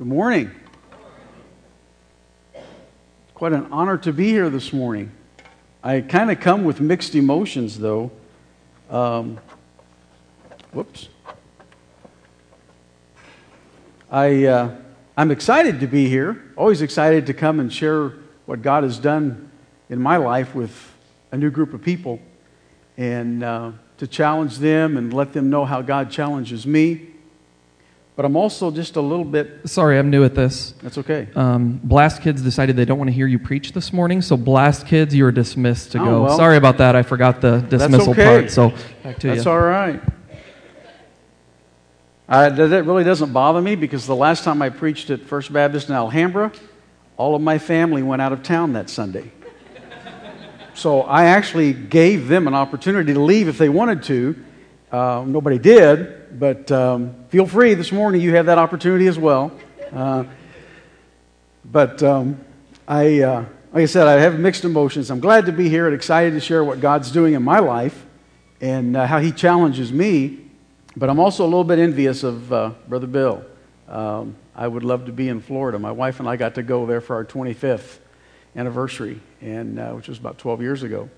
Good morning. Quite an honor to be here this morning. I kind of come with mixed emotions, though. Um, whoops. I, uh, I'm excited to be here, always excited to come and share what God has done in my life with a new group of people and uh, to challenge them and let them know how God challenges me. But I'm also just a little bit. Sorry, I'm new at this. That's okay. Um, Blast Kids decided they don't want to hear you preach this morning, so Blast Kids, you are dismissed to Oh, go. well. Sorry about that. I forgot the dismissal okay. part. So back to That's you. all right. I, that that really doesn't bother me because the last time I preached at First Baptist in Alhambra, all of my family went out of town that Sunday. So I actually gave them an opportunity to leave if they wanted to. Uh, nobody did, but um, feel free this morning. You have that opportunity as well. Uh, but um, I, uh, like I said, I have mixed emotions. I'm glad to be here and excited to share what God's doing in my life and uh, how He challenges me. But I'm also a little bit envious of uh, Brother Bill. Um, I would love to be in Florida. My wife and I got to go there for our 25th anniversary, and uh, which was about 12 years ago.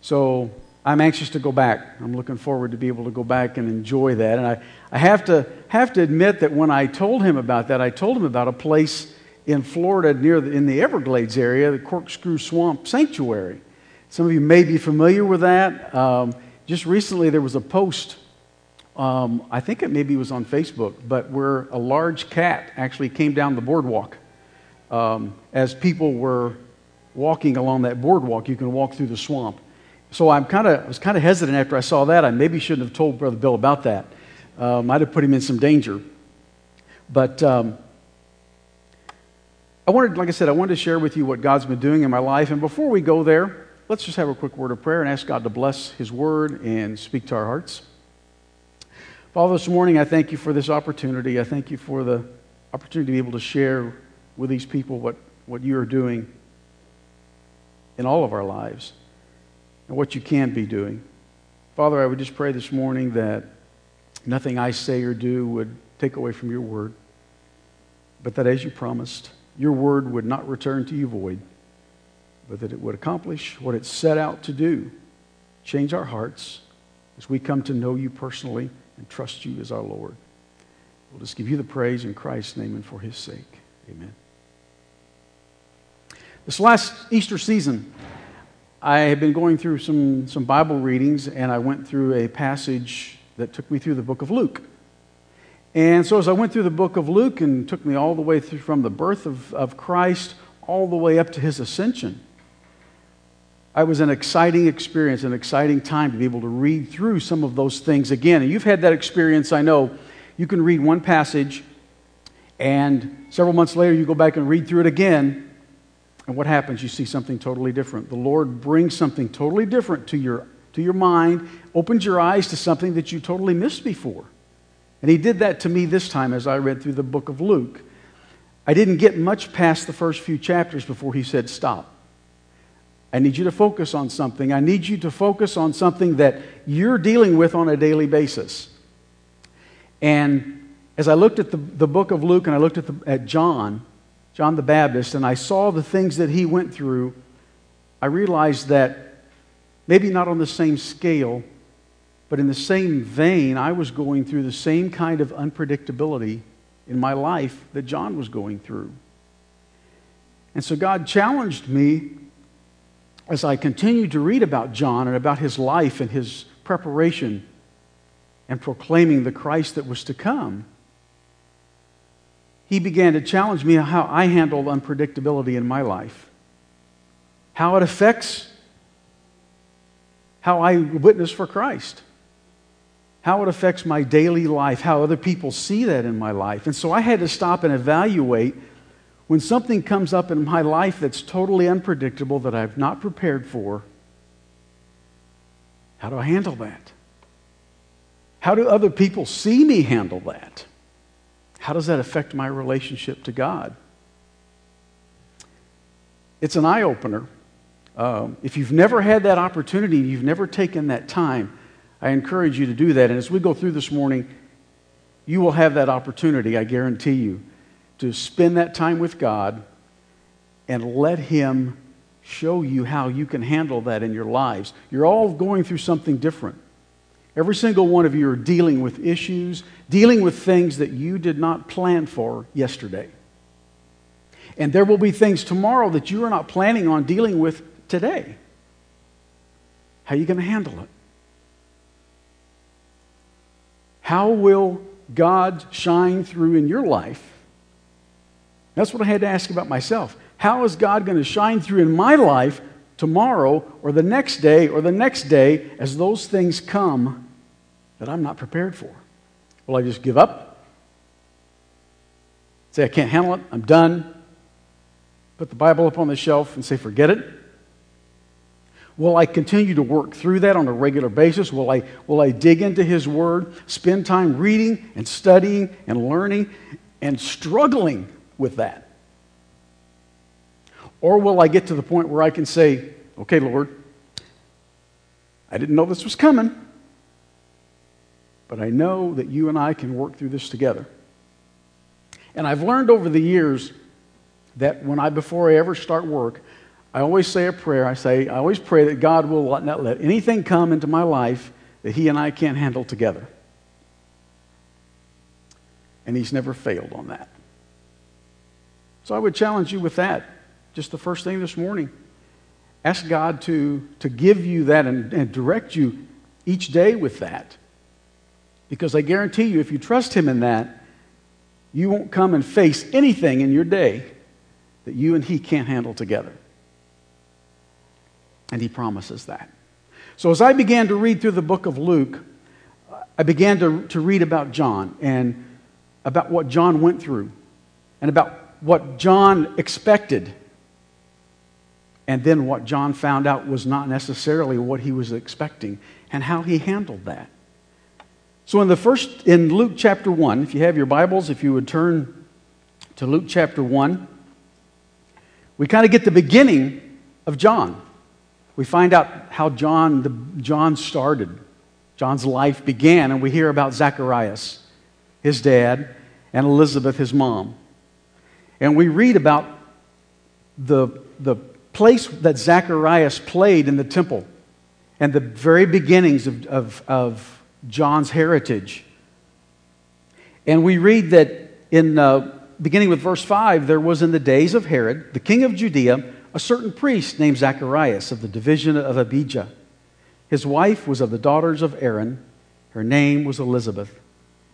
So I'm anxious to go back. I'm looking forward to be able to go back and enjoy that. And I, I have, to, have to admit that when I told him about that, I told him about a place in Florida near the, in the Everglades area, the Corkscrew Swamp Sanctuary. Some of you may be familiar with that. Um, just recently, there was a post, um, I think it maybe was on Facebook, but where a large cat actually came down the boardwalk. Um, as people were walking along that boardwalk, you can walk through the swamp. So I'm kind of, I was kind of hesitant after I saw that. I maybe shouldn't have told Brother Bill about that. Uh, might have put him in some danger. But um, I wanted, like I said, I wanted to share with you what God's been doing in my life. And before we go there, let's just have a quick word of prayer and ask God to bless His word and speak to our hearts. Father, this morning I thank you for this opportunity. I thank you for the opportunity to be able to share with these people what, what you are doing in all of our lives and what you can be doing. Father, I would just pray this morning that nothing I say or do would take away from your word, but that as you promised, your word would not return to you void, but that it would accomplish what it set out to do change our hearts as we come to know you personally and trust you as our Lord. We'll just give you the praise in Christ's name and for his sake. Amen. This last Easter season, I have been going through some, some Bible readings, and I went through a passage that took me through the book of Luke. And so, as I went through the book of Luke and took me all the way through from the birth of, of Christ all the way up to his ascension, I was an exciting experience, an exciting time to be able to read through some of those things again. And you've had that experience, I know. You can read one passage, and several months later, you go back and read through it again, and what happens? You see something totally different. The Lord brings something totally different to your, to your mind, opens your eyes to something that you totally missed before. And He did that to me this time as I read through the book of Luke. I didn't get much past the first few chapters before He said, Stop. I need you to focus on something. I need you to focus on something that you're dealing with on a daily basis. And as I looked at the, the book of Luke and I looked at, the, at John, John the Baptist, and I saw the things that he went through, I realized that maybe not on the same scale, but in the same vein, I was going through the same kind of unpredictability in my life that John was going through. And so God challenged me as I continued to read about John and about his life and his preparation and proclaiming the Christ that was to come he began to challenge me how I handle unpredictability in my life, how it affects how I witness for Christ, how it affects my daily life, how other people see that in my life. And so I had to stop and evaluate when something comes up in my life that's totally unpredictable that I've not prepared for. How do I handle that? How do other people see me handle that? How does that affect my relationship to God? It's an eye opener. Um, if you've never had that opportunity, you've never taken that time, I encourage you to do that. And as we go through this morning, you will have that opportunity, I guarantee you, to spend that time with God and let Him show you how you can handle that in your lives. You're all going through something different. Every single one of you are dealing with issues, dealing with things that you did not plan for yesterday. And there will be things tomorrow that you are not planning on dealing with today. How are you going to handle it? How will God shine through in your life? That's what I had to ask about myself. How is God going to shine through in my life tomorrow or the next day or the next day as those things come that I'm not prepared for? Will I just give up? Say, I can't handle it, I'm done. Put the Bible up on the shelf and say, forget it? Will I continue to work through that on a regular basis? Will I, will I dig into His Word, spend time reading and studying and learning and struggling with that? Or will I get to the point where I can say, okay, Lord, I didn't know this was coming, but I know that you and I can work through this together. And I've learned over the years that when I, before I ever start work, I always say a prayer. I say, I always pray that God will not let anything come into my life that He and I can't handle together. And He's never failed on that. So I would challenge you with that just the first thing this morning. Ask God to, to give you that and, and direct you each day with that. Because I guarantee you, if you trust Him in that, you won't come and face anything in your day that you and He can't handle together. And He promises that. So as I began to read through the book of Luke, I began to, to read about John and about what John went through and about what John expected and then what John found out was not necessarily what he was expecting and how he handled that. So in the first in Luke chapter 1, if you have your Bibles, if you would turn to Luke chapter 1, we kind of get the beginning of John. We find out how John, the, John started. John's life began, and we hear about Zacharias, his dad, and Elizabeth, his mom. And we read about the, the place that Zacharias played in the temple and the very beginnings of, of, of John's heritage. And we read that in uh, beginning with verse 5 there was in the days of Herod, the king of Judea, a certain priest named Zacharias of the division of Abijah. His wife was of the daughters of Aaron. Her name was Elizabeth.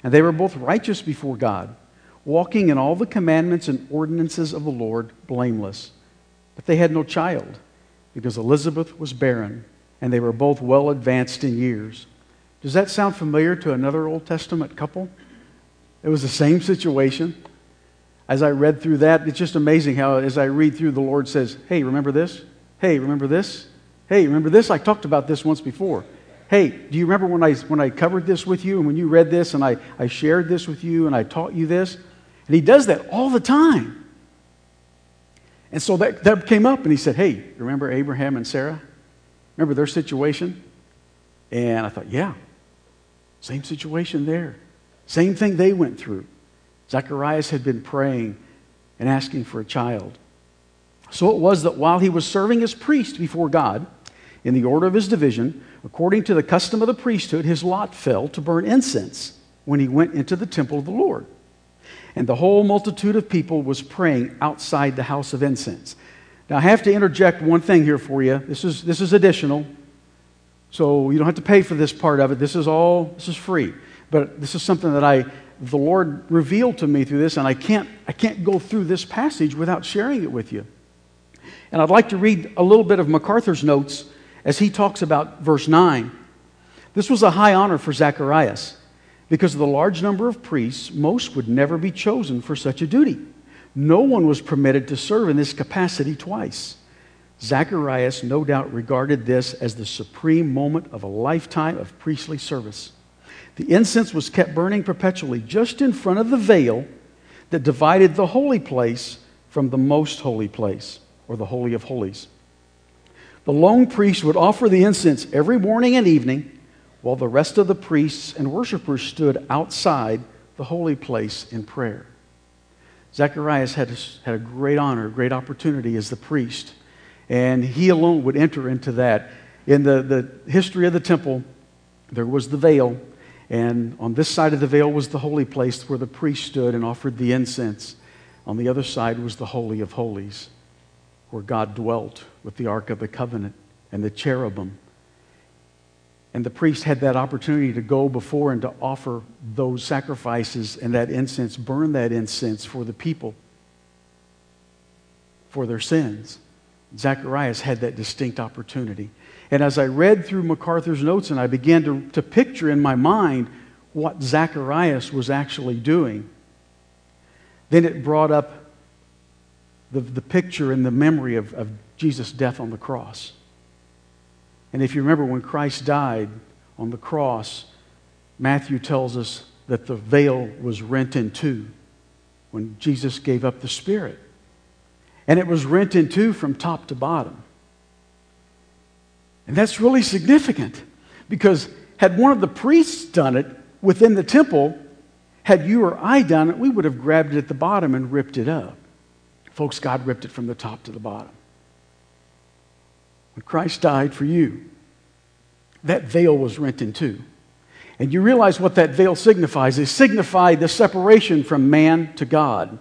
And they were both righteous before God, walking in all the commandments and ordinances of the Lord, blameless. But they had no child, because Elizabeth was barren, and they were both well advanced in years. Does that sound familiar to another Old Testament couple? It was the same situation. As I read through that, it's just amazing how, as I read through, the Lord says, Hey, remember this? Hey, remember this? Hey, remember this? I talked about this once before. Hey, do you remember when I, when I covered this with you and when you read this and I, I shared this with you and I taught you this? And He does that all the time. And so that, that came up, and he said, Hey, remember Abraham and Sarah? Remember their situation? And I thought, Yeah, same situation there. Same thing they went through. Zacharias had been praying and asking for a child. So it was that while he was serving as priest before God, in the order of his division, according to the custom of the priesthood, his lot fell to burn incense when he went into the temple of the Lord and the whole multitude of people was praying outside the house of incense. Now, I have to interject one thing here for you. This is, this is additional, so you don't have to pay for this part of it. This is all, this is free. But this is something that I, the Lord revealed to me through this, and I can't, I can't go through this passage without sharing it with you. And I'd like to read a little bit of MacArthur's notes as he talks about verse 9. This was a high honor for Zacharias. Because of the large number of priests, most would never be chosen for such a duty. No one was permitted to serve in this capacity twice. Zacharias no doubt regarded this as the supreme moment of a lifetime of priestly service. The incense was kept burning perpetually just in front of the veil that divided the holy place from the most holy place, or the Holy of Holies. The lone priest would offer the incense every morning and evening while the rest of the priests and worshipers stood outside the holy place in prayer. Zacharias had a, had a great honor, great opportunity as the priest. And he alone would enter into that. In the, the history of the temple, there was the veil. And on this side of the veil was the holy place where the priest stood and offered the incense. On the other side was the Holy of Holies, where God dwelt with the Ark of the Covenant and the cherubim. And the priest had that opportunity to go before and to offer those sacrifices and that incense, burn that incense for the people, for their sins. Zacharias had that distinct opportunity. And as I read through MacArthur's notes and I began to, to picture in my mind what Zacharias was actually doing, then it brought up the, the picture and the memory of, of Jesus' death on the cross. And if you remember when Christ died on the cross, Matthew tells us that the veil was rent in two when Jesus gave up the Spirit. And it was rent in two from top to bottom. And that's really significant because had one of the priests done it within the temple, had you or I done it, we would have grabbed it at the bottom and ripped it up. Folks, God ripped it from the top to the bottom. When Christ died for you, that veil was rent in two. And you realize what that veil signifies. It signified the separation from man to God.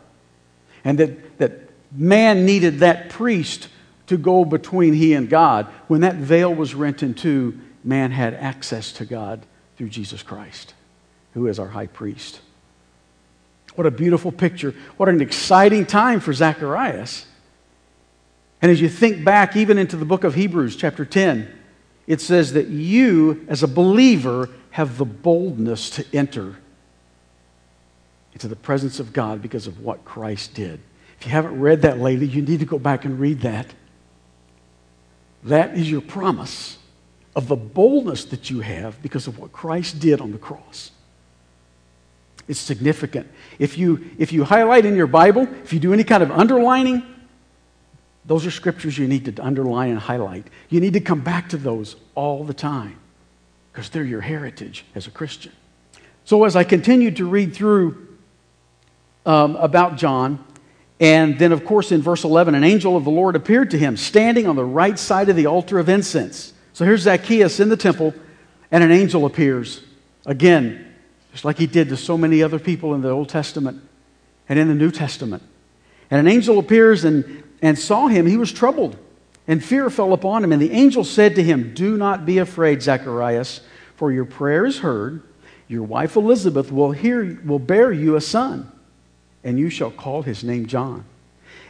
And that, that man needed that priest to go between he and God. When that veil was rent in two, man had access to God through Jesus Christ, who is our high priest. What a beautiful picture. What an exciting time for Zacharias. And as you think back even into the book of Hebrews, chapter 10, it says that you, as a believer, have the boldness to enter into the presence of God because of what Christ did. If you haven't read that lately, you need to go back and read that. That is your promise of the boldness that you have because of what Christ did on the cross. It's significant. If you, if you highlight in your Bible, if you do any kind of underlining, those are scriptures you need to underline and highlight. You need to come back to those all the time because they're your heritage as a Christian. So, as I continued to read through um, about John, and then, of course, in verse 11, an angel of the Lord appeared to him standing on the right side of the altar of incense. So here's Zacchaeus in the temple, and an angel appears. Again, just like he did to so many other people in the Old Testament and in the New Testament. And an angel appears and and saw him, he was troubled, and fear fell upon him. And the angel said to him, Do not be afraid, Zacharias, for your prayer is heard. Your wife Elizabeth will, hear, will bear you a son, and you shall call his name John.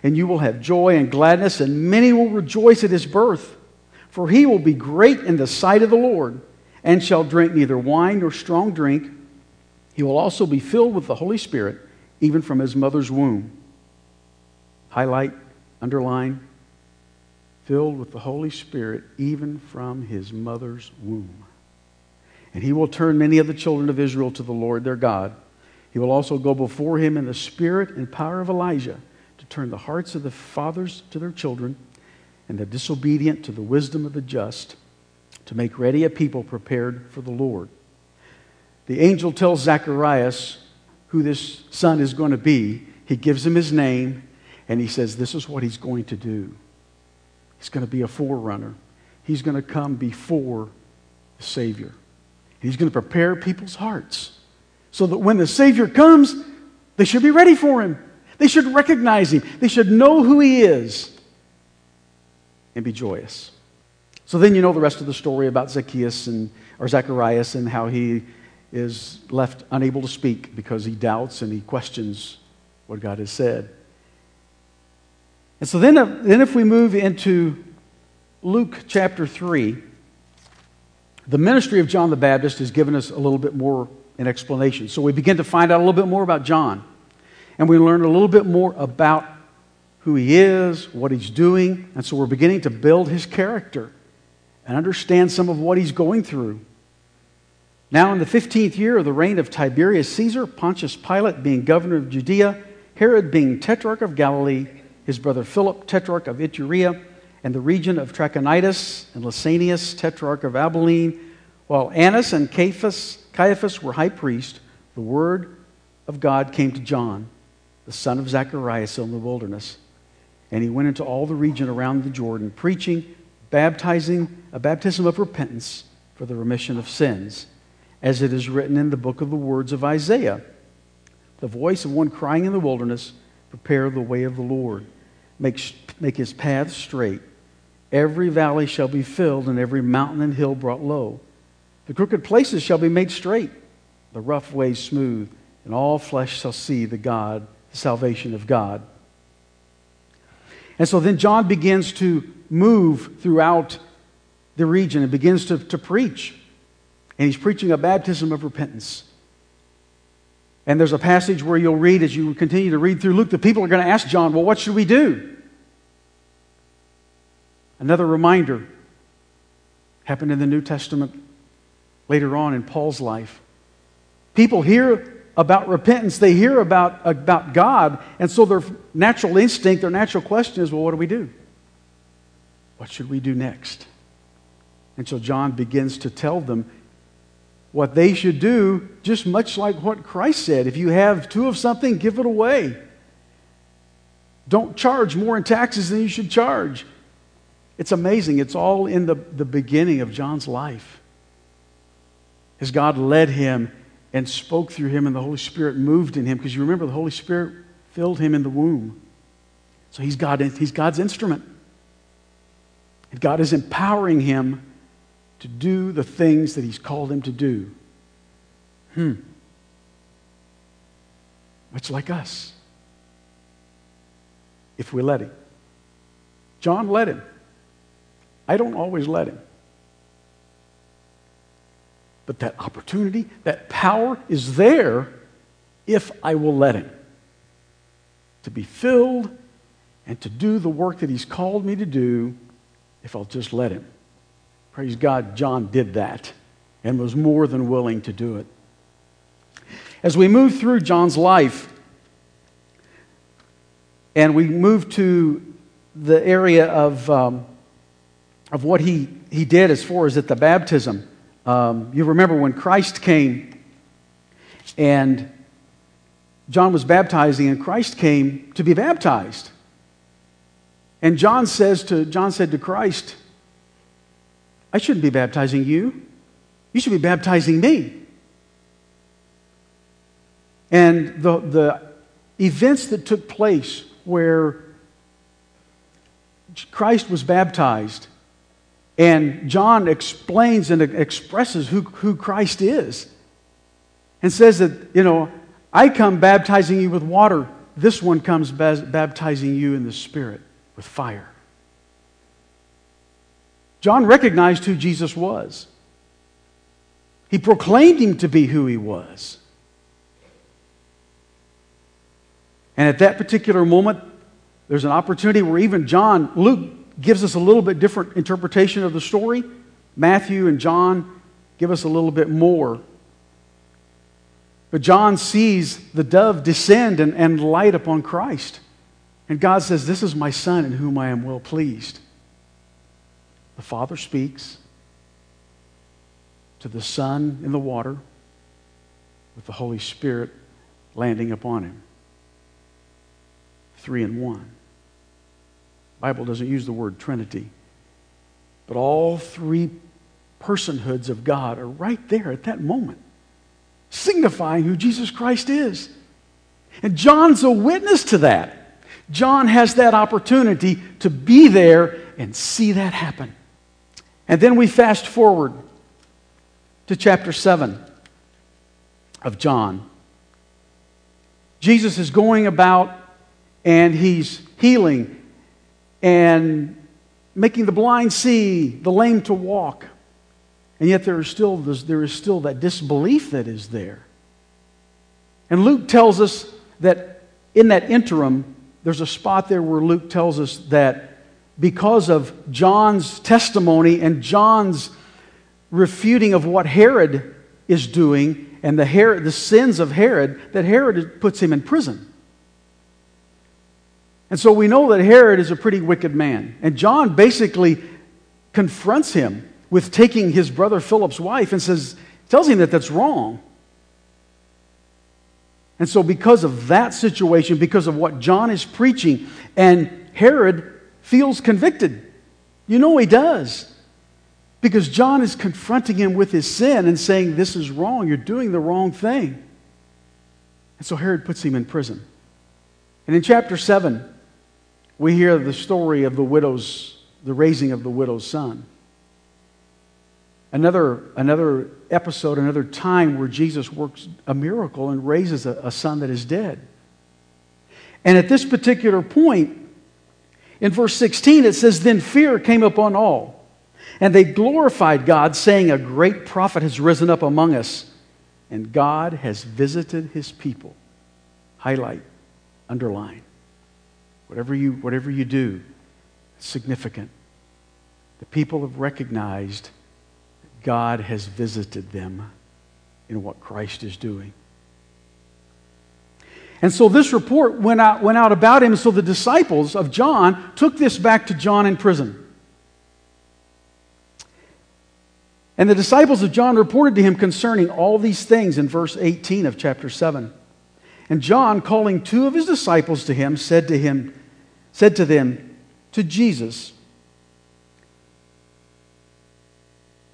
And you will have joy and gladness, and many will rejoice at his birth. For he will be great in the sight of the Lord, and shall drink neither wine nor strong drink. He will also be filled with the Holy Spirit, even from his mother's womb. Highlight underline, filled with the Holy Spirit even from his mother's womb. And he will turn many of the children of Israel to the Lord their God. He will also go before him in the spirit and power of Elijah to turn the hearts of the fathers to their children and the disobedient to the wisdom of the just, to make ready a people prepared for the Lord. The angel tells Zacharias who this son is going to be. He gives him his name and he says, This is what he's going to do. He's going to be a forerunner. He's going to come before the Savior. He's going to prepare people's hearts so that when the Savior comes, they should be ready for him. They should recognize him. They should know who he is and be joyous. So then you know the rest of the story about Zacchaeus and or Zacharias and how he is left unable to speak because he doubts and he questions what God has said. And so then, uh, then if we move into Luke chapter 3, the ministry of John the Baptist has given us a little bit more an explanation. So we begin to find out a little bit more about John. And we learn a little bit more about who he is, what he's doing. And so we're beginning to build his character and understand some of what he's going through. Now, in the 15th year of the reign of Tiberius Caesar, Pontius Pilate being governor of Judea, Herod being tetrarch of Galilee, his brother Philip, tetrarch of Iturea, and the region of Trachonitis, and Lysanias, tetrarch of Abilene, while Annas and Caiaphas, Caiaphas were high priests, the word of God came to John, the son of Zacharias, in the wilderness. And he went into all the region around the Jordan, preaching, baptizing a baptism of repentance for the remission of sins, as it is written in the book of the words of Isaiah the voice of one crying in the wilderness, Prepare the way of the Lord, make, make his path straight. Every valley shall be filled, and every mountain and hill brought low. The crooked places shall be made straight, the rough ways smooth, and all flesh shall see the God, the salvation of God. And so then John begins to move throughout the region and begins to, to preach. And he's preaching a baptism of repentance. And there's a passage where you'll read as you continue to read through Luke, the people are going to ask John, Well, what should we do? Another reminder happened in the New Testament later on in Paul's life. People hear about repentance, they hear about, about God, and so their natural instinct, their natural question is, well, what do we do? What should we do next? And so John begins to tell them what they should do, just much like what Christ said. If you have two of something, give it away. Don't charge more in taxes than you should charge. It's amazing. It's all in the, the beginning of John's life. As God led him and spoke through him, and the Holy Spirit moved in him. Because you remember, the Holy Spirit filled him in the womb. So he's, God, he's God's instrument. And God is empowering him to do the things that he's called him to do. Hmm. Much like us. If we let him. John let him. I don't always let him. But that opportunity, that power is there if I will let him. To be filled and to do the work that he's called me to do if I'll just let him. Praise God, John did that and was more than willing to do it. As we move through John's life, and we move to the area of, um, of what he, he did as far as at the baptism. Um, you remember when Christ came and John was baptizing, and Christ came to be baptized. And John says to John said to Christ, I shouldn't be baptizing you. You should be baptizing me. And the, the events that took place where Christ was baptized, and John explains and expresses who, who Christ is, and says that, you know, I come baptizing you with water. This one comes baptizing you in the Spirit with fire. John recognized who Jesus was. He proclaimed him to be who he was. And at that particular moment, there's an opportunity where even John, Luke gives us a little bit different interpretation of the story. Matthew and John give us a little bit more. But John sees the dove descend and, and light upon Christ. And God says, This is my son in whom I am well pleased. The Father speaks to the Son in the water with the Holy Spirit landing upon him. Three in one. Bible doesn't use the word Trinity, but all three personhoods of God are right there at that moment, signifying who Jesus Christ is. And John's a witness to that. John has that opportunity to be there and see that happen. And then we fast forward to chapter 7 of John. Jesus is going about and he's healing and making the blind see, the lame to walk. And yet there is still, there is still that disbelief that is there. And Luke tells us that in that interim, there's a spot there where Luke tells us that because of John's testimony and John's refuting of what Herod is doing and the, Herod, the sins of Herod, that Herod puts him in prison. And so we know that Herod is a pretty wicked man. And John basically confronts him with taking his brother Philip's wife and says, tells him that that's wrong. And so, because of that situation, because of what John is preaching, and Herod feels convicted. You know he does. Because John is confronting him with his sin and saying, This is wrong. You're doing the wrong thing. And so Herod puts him in prison. And in chapter 7, we hear the story of the widow's, the raising of the widow's son. Another, another episode, another time where Jesus works a miracle and raises a, a son that is dead. And at this particular point, in verse 16, it says, Then fear came upon all, and they glorified God, saying, A great prophet has risen up among us, and God has visited his people. Highlight, underline. Whatever you, whatever you do, it's significant. The people have recognized that God has visited them in what Christ is doing. And so this report went out, went out about him. So the disciples of John took this back to John in prison. And the disciples of John reported to him concerning all these things in verse 18 of chapter 7. And John, calling two of his disciples to him, said to him, said to them, to Jesus,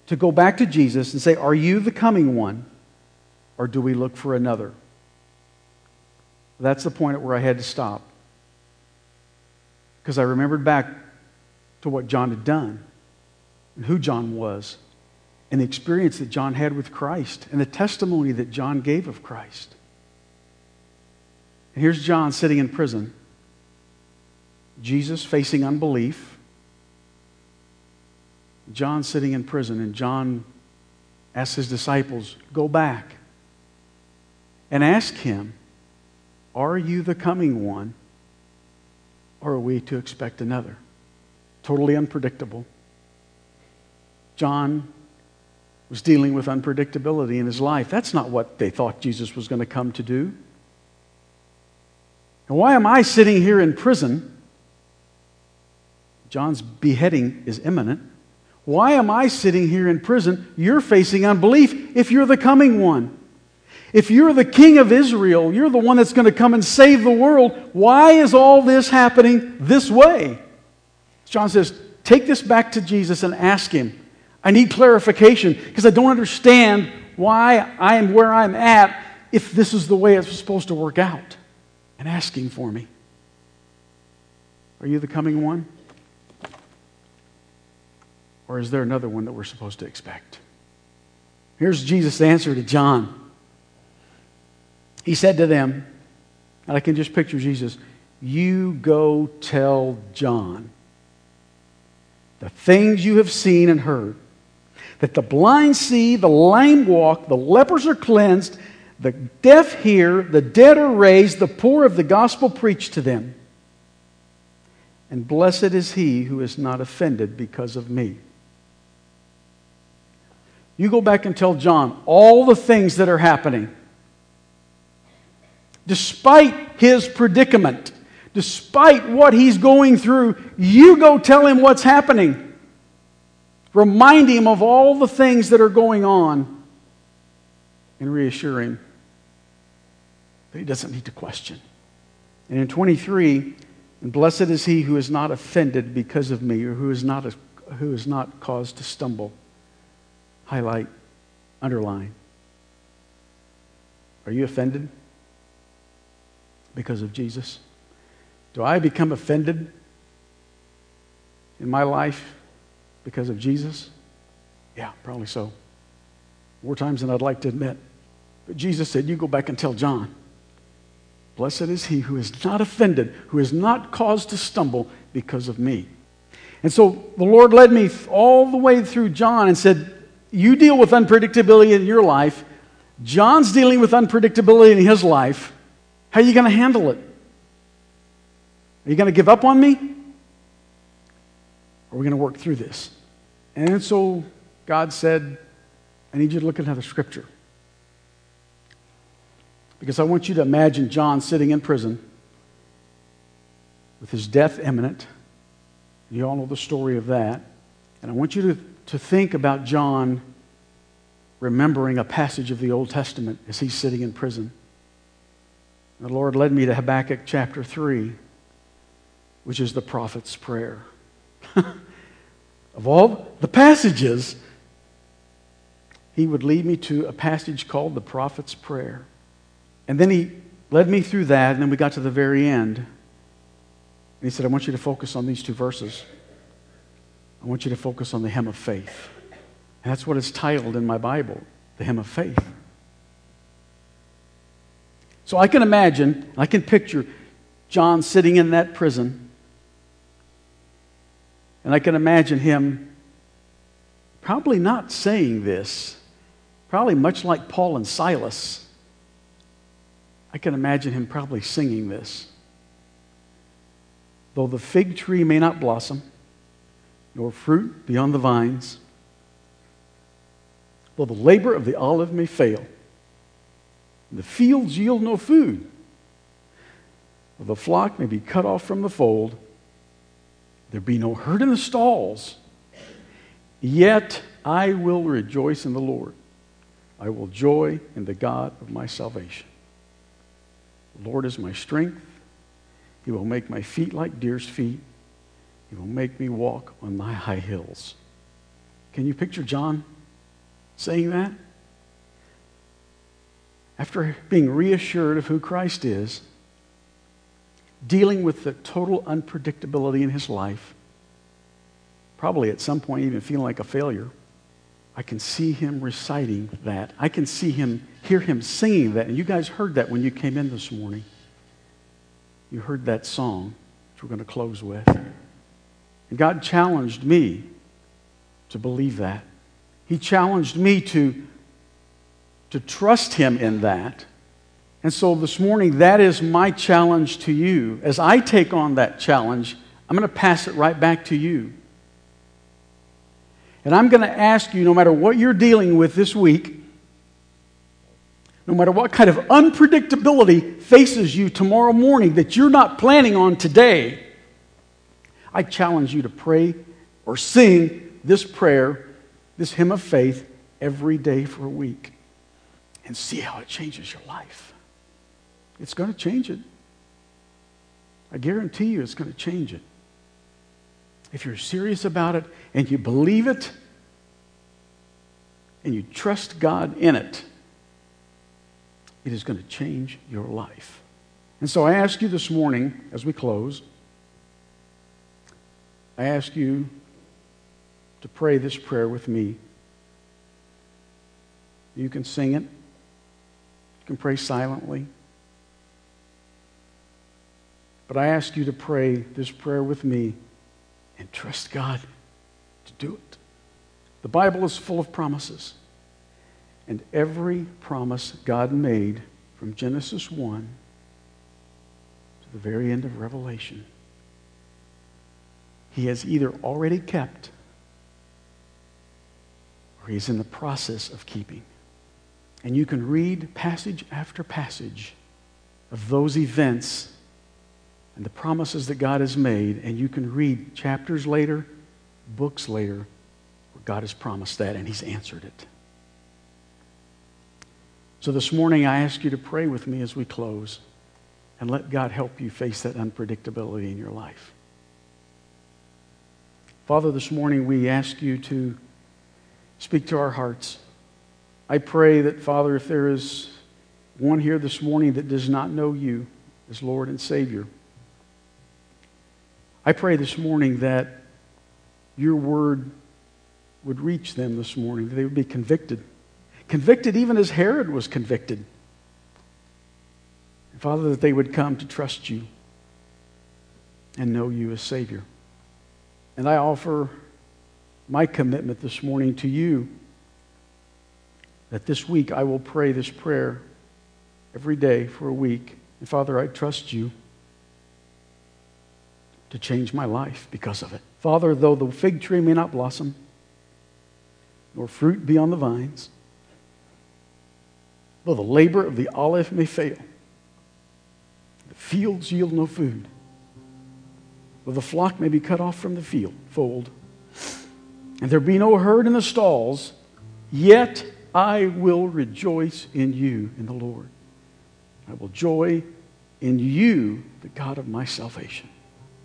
to go back to Jesus and say, Are you the coming one, or do we look for another? That's the point at where I had to stop. Because I remembered back to what John had done and who John was and the experience that John had with Christ and the testimony that John gave of Christ. And here's John sitting in prison, Jesus facing unbelief, John sitting in prison, and John asks his disciples, Go back and ask him are you the coming one, or are we to expect another? Totally unpredictable. John was dealing with unpredictability in his life. That's not what they thought Jesus was going to come to do. And why am I sitting here in prison? John's beheading is imminent. Why am I sitting here in prison? You're facing unbelief if you're the coming one. If you're the king of Israel, you're the one that's going to come and save the world. Why is all this happening this way? John says, Take this back to Jesus and ask him. I need clarification because I don't understand why I am where I'm at if this is the way it's supposed to work out. And asking for me. Are you the coming one? Or is there another one that we're supposed to expect? Here's Jesus' answer to John. He said to them, and I can just picture Jesus, you go tell John the things you have seen and heard that the blind see, the lame walk, the lepers are cleansed, the deaf hear, the dead are raised, the poor of the gospel preached to them. And blessed is he who is not offended because of me. You go back and tell John all the things that are happening despite his predicament, despite what he's going through, you go tell him what's happening. Remind him of all the things that are going on and reassure him that he doesn't need to question. And in 23, and blessed is he who is not offended because of me or who is not, a, who is not caused to stumble. Highlight, underline. Are you offended? Because of Jesus? Do I become offended in my life because of Jesus? Yeah, probably so. More times than I'd like to admit. But Jesus said, You go back and tell John. Blessed is he who is not offended, who is not caused to stumble because of me. And so the Lord led me all the way through John and said, You deal with unpredictability in your life. John's dealing with unpredictability in his life. How are you going to handle it? Are you going to give up on me? Or are we going to work through this? And so God said, I need you to look at another scripture. Because I want you to imagine John sitting in prison with his death imminent. You all know the story of that. And I want you to, to think about John remembering a passage of the Old Testament as he's sitting in prison. The Lord led me to Habakkuk chapter 3, which is the prophet's prayer. of all the passages, he would lead me to a passage called the prophet's prayer. And then he led me through that, and then we got to the very end. And he said, I want you to focus on these two verses. I want you to focus on the hymn of faith. And that's what it's titled in my Bible, the hymn of faith. So I can imagine, I can picture John sitting in that prison, and I can imagine him probably not saying this, probably much like Paul and Silas. I can imagine him probably singing this. Though the fig tree may not blossom, nor fruit be on the vines, though the labor of the olive may fail, the fields yield no food. The flock may be cut off from the fold. There be no herd in the stalls. Yet I will rejoice in the Lord. I will joy in the God of my salvation. The Lord is my strength. He will make my feet like deer's feet. He will make me walk on my high hills. Can you picture John saying that? After being reassured of who Christ is, dealing with the total unpredictability in his life, probably at some point even feeling like a failure, I can see him reciting that. I can see him, hear him singing that. And you guys heard that when you came in this morning. You heard that song, which we're going to close with. And God challenged me to believe that. He challenged me to to trust Him in that. And so this morning, that is my challenge to you. As I take on that challenge, I'm going to pass it right back to you. And I'm going to ask you no matter what you're dealing with this week, no matter what kind of unpredictability faces you tomorrow morning that you're not planning on today, I challenge you to pray or sing this prayer, this hymn of faith, every day for a week and see how it changes your life. It's going to change it. I guarantee you it's going to change it. If you're serious about it and you believe it and you trust God in it, it is going to change your life. And so I ask you this morning, as we close, I ask you to pray this prayer with me. You can sing it. You can pray silently. But I ask you to pray this prayer with me and trust God to do it. The Bible is full of promises. And every promise God made from Genesis 1 to the very end of Revelation, He has either already kept or He's in the process of keeping. And you can read passage after passage of those events and the promises that God has made, and you can read chapters later, books later, where God has promised that and He's answered it. So this morning, I ask you to pray with me as we close and let God help you face that unpredictability in your life. Father, this morning we ask you to speak to our hearts. I pray that, Father, if there is one here this morning that does not know you as Lord and Savior, I pray this morning that your word would reach them this morning, that they would be convicted. Convicted even as Herod was convicted. Father, that they would come to trust you and know you as Savior. And I offer my commitment this morning to you that this week I will pray this prayer every day for a week. And Father, I trust you to change my life because of it. Father, though the fig tree may not blossom, nor fruit be on the vines, though the labor of the olive may fail, the fields yield no food, though the flock may be cut off from the field, fold, and there be no herd in the stalls, yet I will rejoice in you, in the Lord. I will joy in you, the God of my salvation.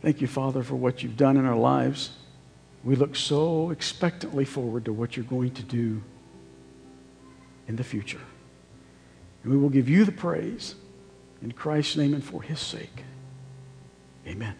Thank you, Father, for what you've done in our lives. We look so expectantly forward to what you're going to do in the future. And we will give you the praise in Christ's name and for his sake. Amen.